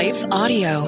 Life Audio.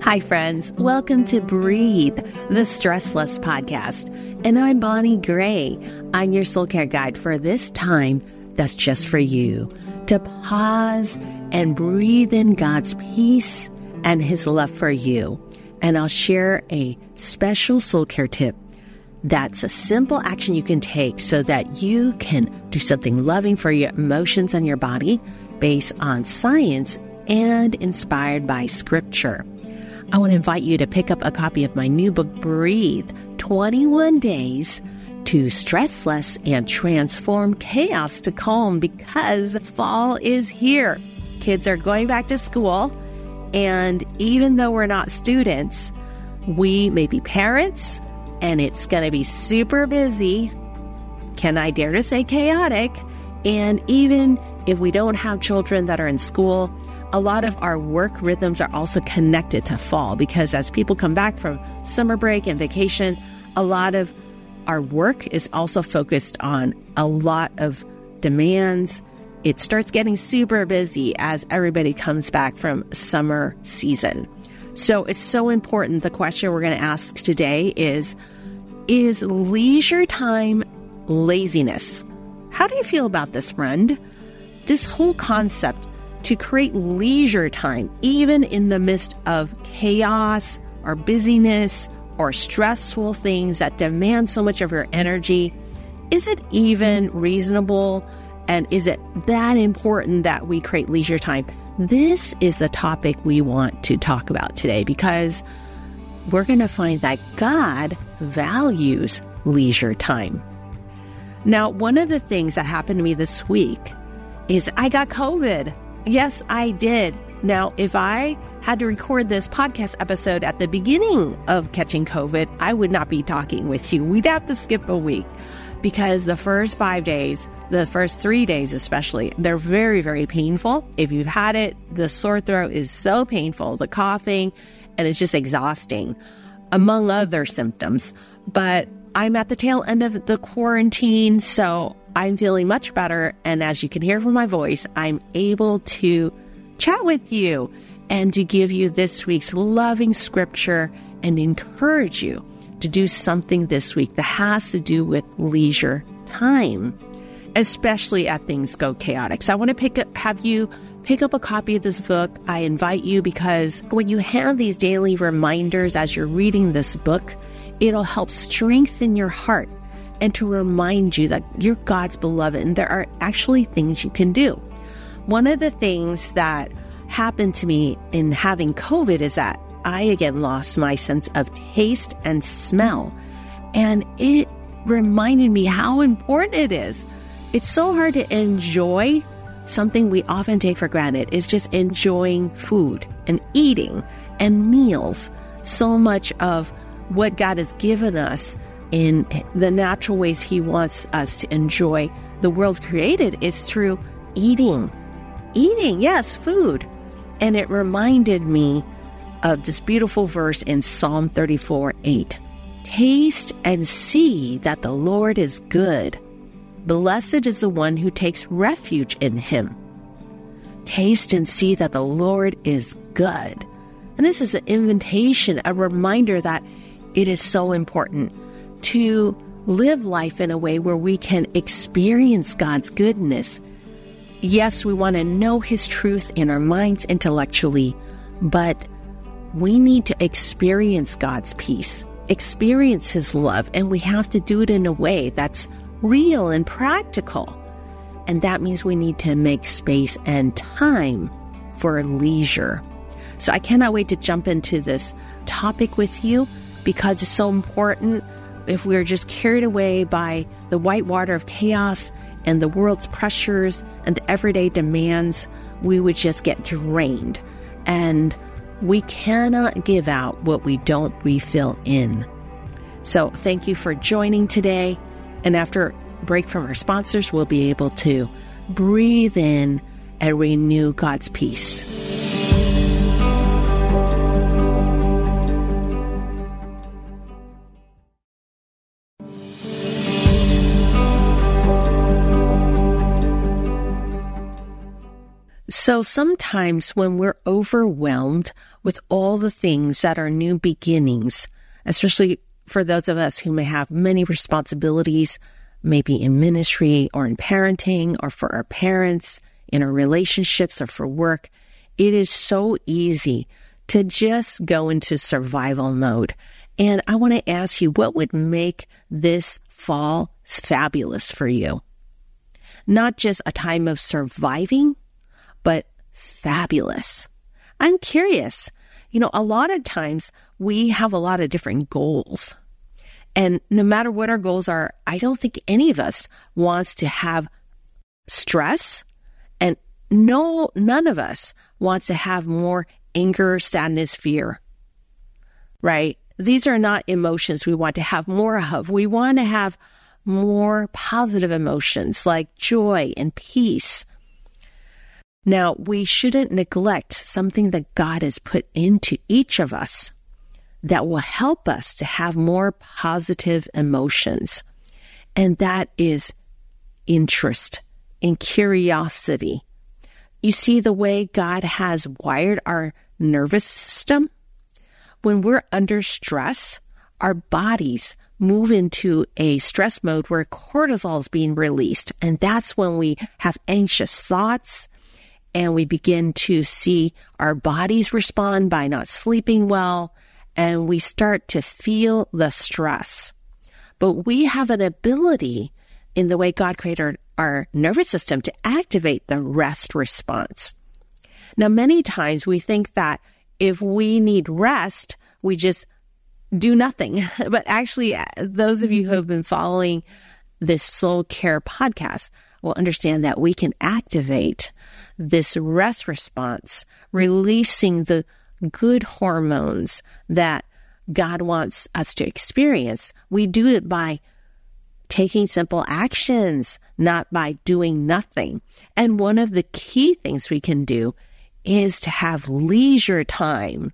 Hi, friends. Welcome to Breathe, the Stressless podcast. And I'm Bonnie Gray. I'm your soul care guide for this time that's just for you to pause and breathe in God's peace and His love for you. And I'll share a special soul care tip that's a simple action you can take so that you can do something loving for your emotions and your body based on science and inspired by scripture. I want to invite you to pick up a copy of my new book, Breathe 21 Days to Stress Less and Transform Chaos to Calm because fall is here. Kids are going back to school, and even though we're not students, we may be parents, and it's going to be super busy. Can I dare to say chaotic? And even if we don't have children that are in school, a lot of our work rhythms are also connected to fall because as people come back from summer break and vacation, a lot of our work is also focused on a lot of demands. It starts getting super busy as everybody comes back from summer season. So it's so important. The question we're going to ask today is Is leisure time laziness? How do you feel about this, friend? This whole concept to create leisure time, even in the midst of chaos or busyness or stressful things that demand so much of your energy, is it even reasonable? And is it that important that we create leisure time? This is the topic we want to talk about today because we're going to find that God values leisure time. Now, one of the things that happened to me this week is I got COVID. Yes, I did. Now, if I had to record this podcast episode at the beginning of catching COVID, I would not be talking with you. We'd have to skip a week because the first five days, the first three days especially, they're very, very painful. If you've had it, the sore throat is so painful, the coughing, and it's just exhausting, among other symptoms. But I'm at the tail end of the quarantine, so I'm feeling much better. And as you can hear from my voice, I'm able to chat with you and to give you this week's loving scripture and encourage you to do something this week that has to do with leisure time, especially as things go chaotic. So I want to pick up, have you pick up a copy of this book. I invite you because when you have these daily reminders as you're reading this book, it'll help strengthen your heart and to remind you that you're God's beloved and there are actually things you can do. One of the things that happened to me in having COVID is that I again lost my sense of taste and smell. And it reminded me how important it is. It's so hard to enjoy something we often take for granted is just enjoying food and eating and meals. So much of what God has given us in the natural ways He wants us to enjoy the world created is through eating. Eating, yes, food. And it reminded me of this beautiful verse in Psalm 34 8. Taste and see that the Lord is good. Blessed is the one who takes refuge in him. Taste and see that the Lord is good. And this is an invitation, a reminder that it is so important to live life in a way where we can experience God's goodness. Yes, we want to know His truth in our minds intellectually, but we need to experience God's peace, experience His love, and we have to do it in a way that's real and practical. And that means we need to make space and time for leisure. So I cannot wait to jump into this topic with you because it's so important if we're just carried away by the white water of chaos and the world's pressures and the everyday demands, we would just get drained. And we cannot give out what we don't refill in. So, thank you for joining today. And after break from our sponsors, we'll be able to breathe in and renew God's peace. So sometimes when we're overwhelmed with all the things that are new beginnings, especially for those of us who may have many responsibilities, maybe in ministry or in parenting or for our parents, in our relationships or for work, it is so easy to just go into survival mode. And I want to ask you, what would make this fall fabulous for you? Not just a time of surviving, but fabulous. I'm curious. You know, a lot of times we have a lot of different goals. And no matter what our goals are, I don't think any of us wants to have stress and no none of us wants to have more anger, sadness, fear. Right? These are not emotions we want to have more of. We want to have more positive emotions like joy and peace now, we shouldn't neglect something that God has put into each of us that will help us to have more positive emotions. And that is interest and curiosity. You see the way God has wired our nervous system? When we're under stress, our bodies move into a stress mode where cortisol is being released. And that's when we have anxious thoughts and we begin to see our bodies respond by not sleeping well, and we start to feel the stress. But we have an ability in the way God created our, nervous system to activate the rest response. Now, many times we think that if we need rest, we just do nothing. But actually, uh, those of you who have been following this soul care podcast will understand that we can activate this rest response, releasing the good hormones that God wants us to experience. We do it by taking simple actions, not by doing nothing. And one of the key things we can do is to have leisure time.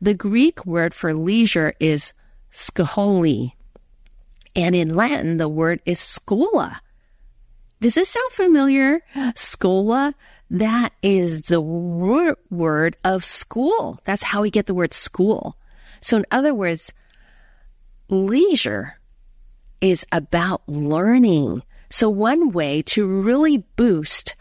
The Greek word for leisure is scholi. And in Latin, the word is scola. Does this sound familiar? Scola? That is the word of school. That's how we get the word school. So, in other words, leisure is about learning. So, one way to really boost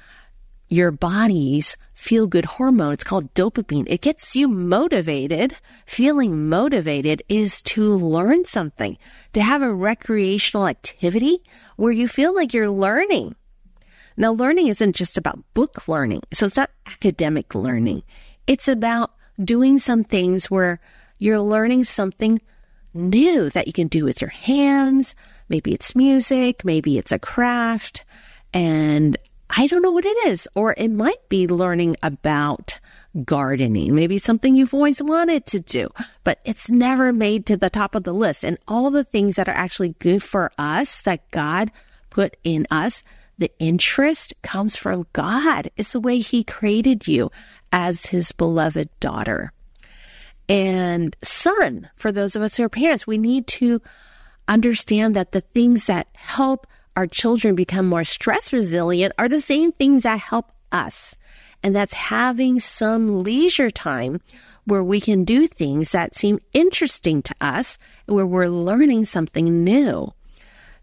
your body's feel good hormone, it's called dopamine. It gets you motivated. Feeling motivated is to learn something, to have a recreational activity where you feel like you're learning. Now, learning isn't just about book learning. So it's not academic learning. It's about doing some things where you're learning something new that you can do with your hands. Maybe it's music, maybe it's a craft, and I don't know what it is. Or it might be learning about gardening, maybe something you've always wanted to do, but it's never made to the top of the list. And all the things that are actually good for us that God put in us the interest comes from God. It's the way He created you as His beloved daughter. And son, for those of us who are parents, we need to understand that the things that help our children become more stress resilient are the same things that help us. And that's having some leisure time where we can do things that seem interesting to us, where we're learning something new.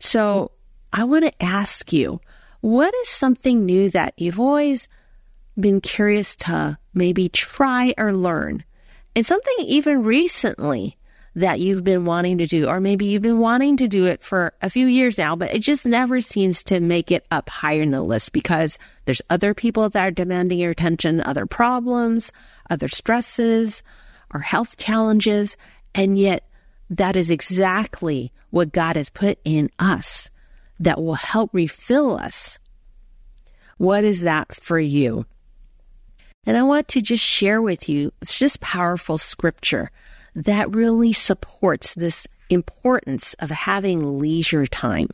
So I want to ask you, what is something new that you've always been curious to maybe try or learn? And something even recently that you've been wanting to do, or maybe you've been wanting to do it for a few years now, but it just never seems to make it up higher in the list because there's other people that are demanding your attention, other problems, other stresses, or health challenges. And yet that is exactly what God has put in us that will help refill us. What is that for you? And I want to just share with you, it's just powerful scripture that really supports this importance of having leisure time.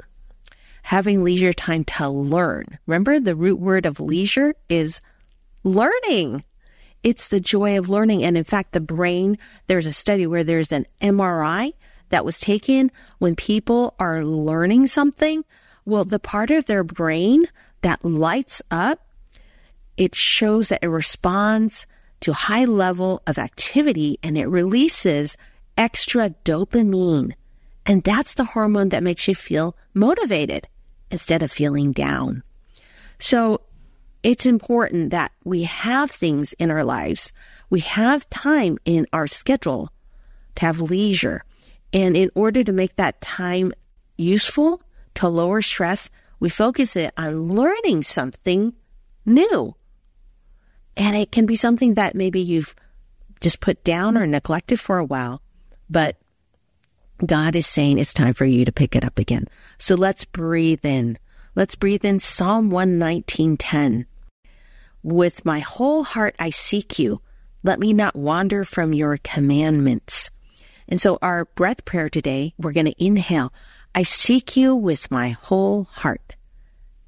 Having leisure time to learn. Remember, the root word of leisure is learning. It's the joy of learning. And in fact, the brain, there's a study where there's an MRI that was taken when people are learning something, well, the part of their brain that lights up it shows that it responds to high level of activity and it releases extra dopamine. And that's the hormone that makes you feel motivated instead of feeling down. So it's important that we have things in our lives. We have time in our schedule to have leisure. And in order to make that time useful to lower stress, we focus it on learning something new. And it can be something that maybe you've just put down or neglected for a while, but God is saying it's time for you to pick it up again. So let's breathe in. Let's breathe in Psalm 119:10. With my whole heart I seek you. Let me not wander from your commandments. And so our breath prayer today, we're going to inhale. I seek you with my whole heart.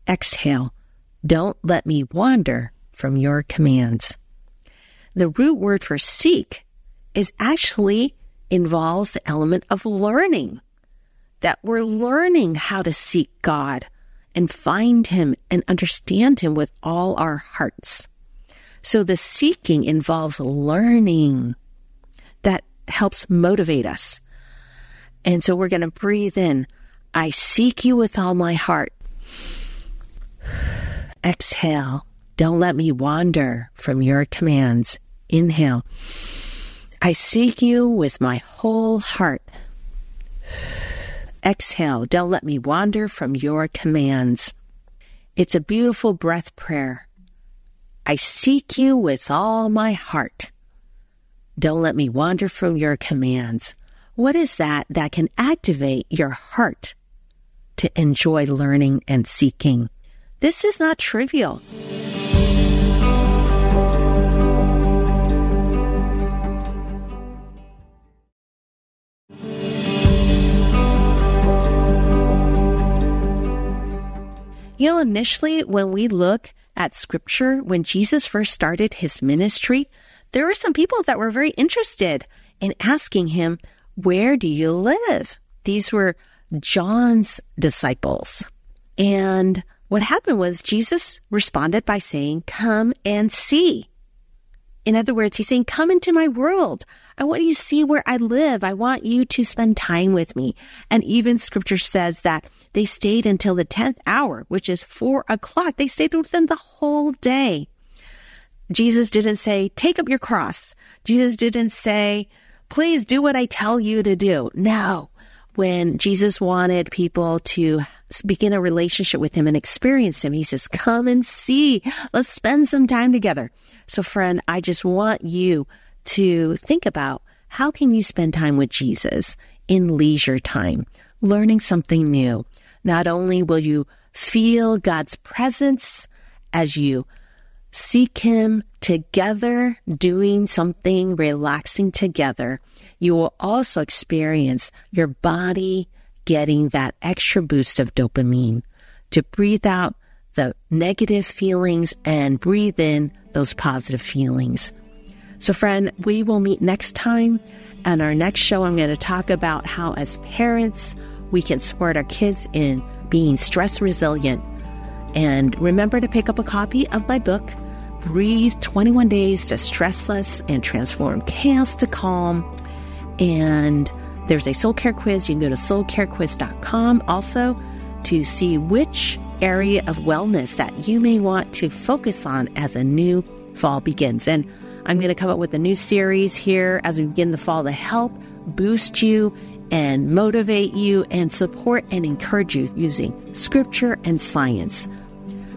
Exhale. Don't let me wander from your commands. The root word for seek is actually involves the element of learning. That we're learning how to seek God and find Him and understand Him with all our hearts. So the seeking involves learning helps motivate us. And so we're going to breathe in. I seek you with all my heart. Exhale. Don't let me wander from your commands. Inhale. I seek you with my whole heart. Exhale. Don't let me wander from your commands. It's a beautiful breath prayer. I seek you with all my heart. Don't let me wander from your commands. What is that that can activate your heart to enjoy learning and seeking? This is not trivial. You know, initially, when we look at scripture, when Jesus first started his ministry, there were some people that were very interested in asking him, Where do you live? These were John's disciples. And what happened was Jesus responded by saying, Come and see. In other words, he's saying, Come into my world. I want you to see where I live. I want you to spend time with me. And even scripture says that they stayed until the 10th hour, which is four o'clock. They stayed with them the whole day. Jesus didn't say, Take up your cross. Jesus didn't say, Please do what I tell you to do. No when Jesus wanted people to begin a relationship with him and experience him, he says, Come and see. Let's spend some time together. So, friend, I just want you to think about how can you spend time with Jesus in leisure time, learning something new. Not only will you feel God's presence as you seek Him together, doing something relaxing together, you will also experience your body getting that extra boost of dopamine to breathe out the negative feelings and breathe in those positive feelings. So, friend, we will meet next time. And our next show, I'm going to talk about how, as parents, we can support our kids in being stress resilient. And remember to pick up a copy of my book, Breathe 21 Days to Stress Less and Transform Chaos to Calm. And there's a soul care quiz. You can go to soulcarequiz.com also to see which area of wellness that you may want to focus on as a new fall begins. And I'm going to come up with a new series here as we begin the fall to help boost you and motivate you and support and encourage you using scripture and science.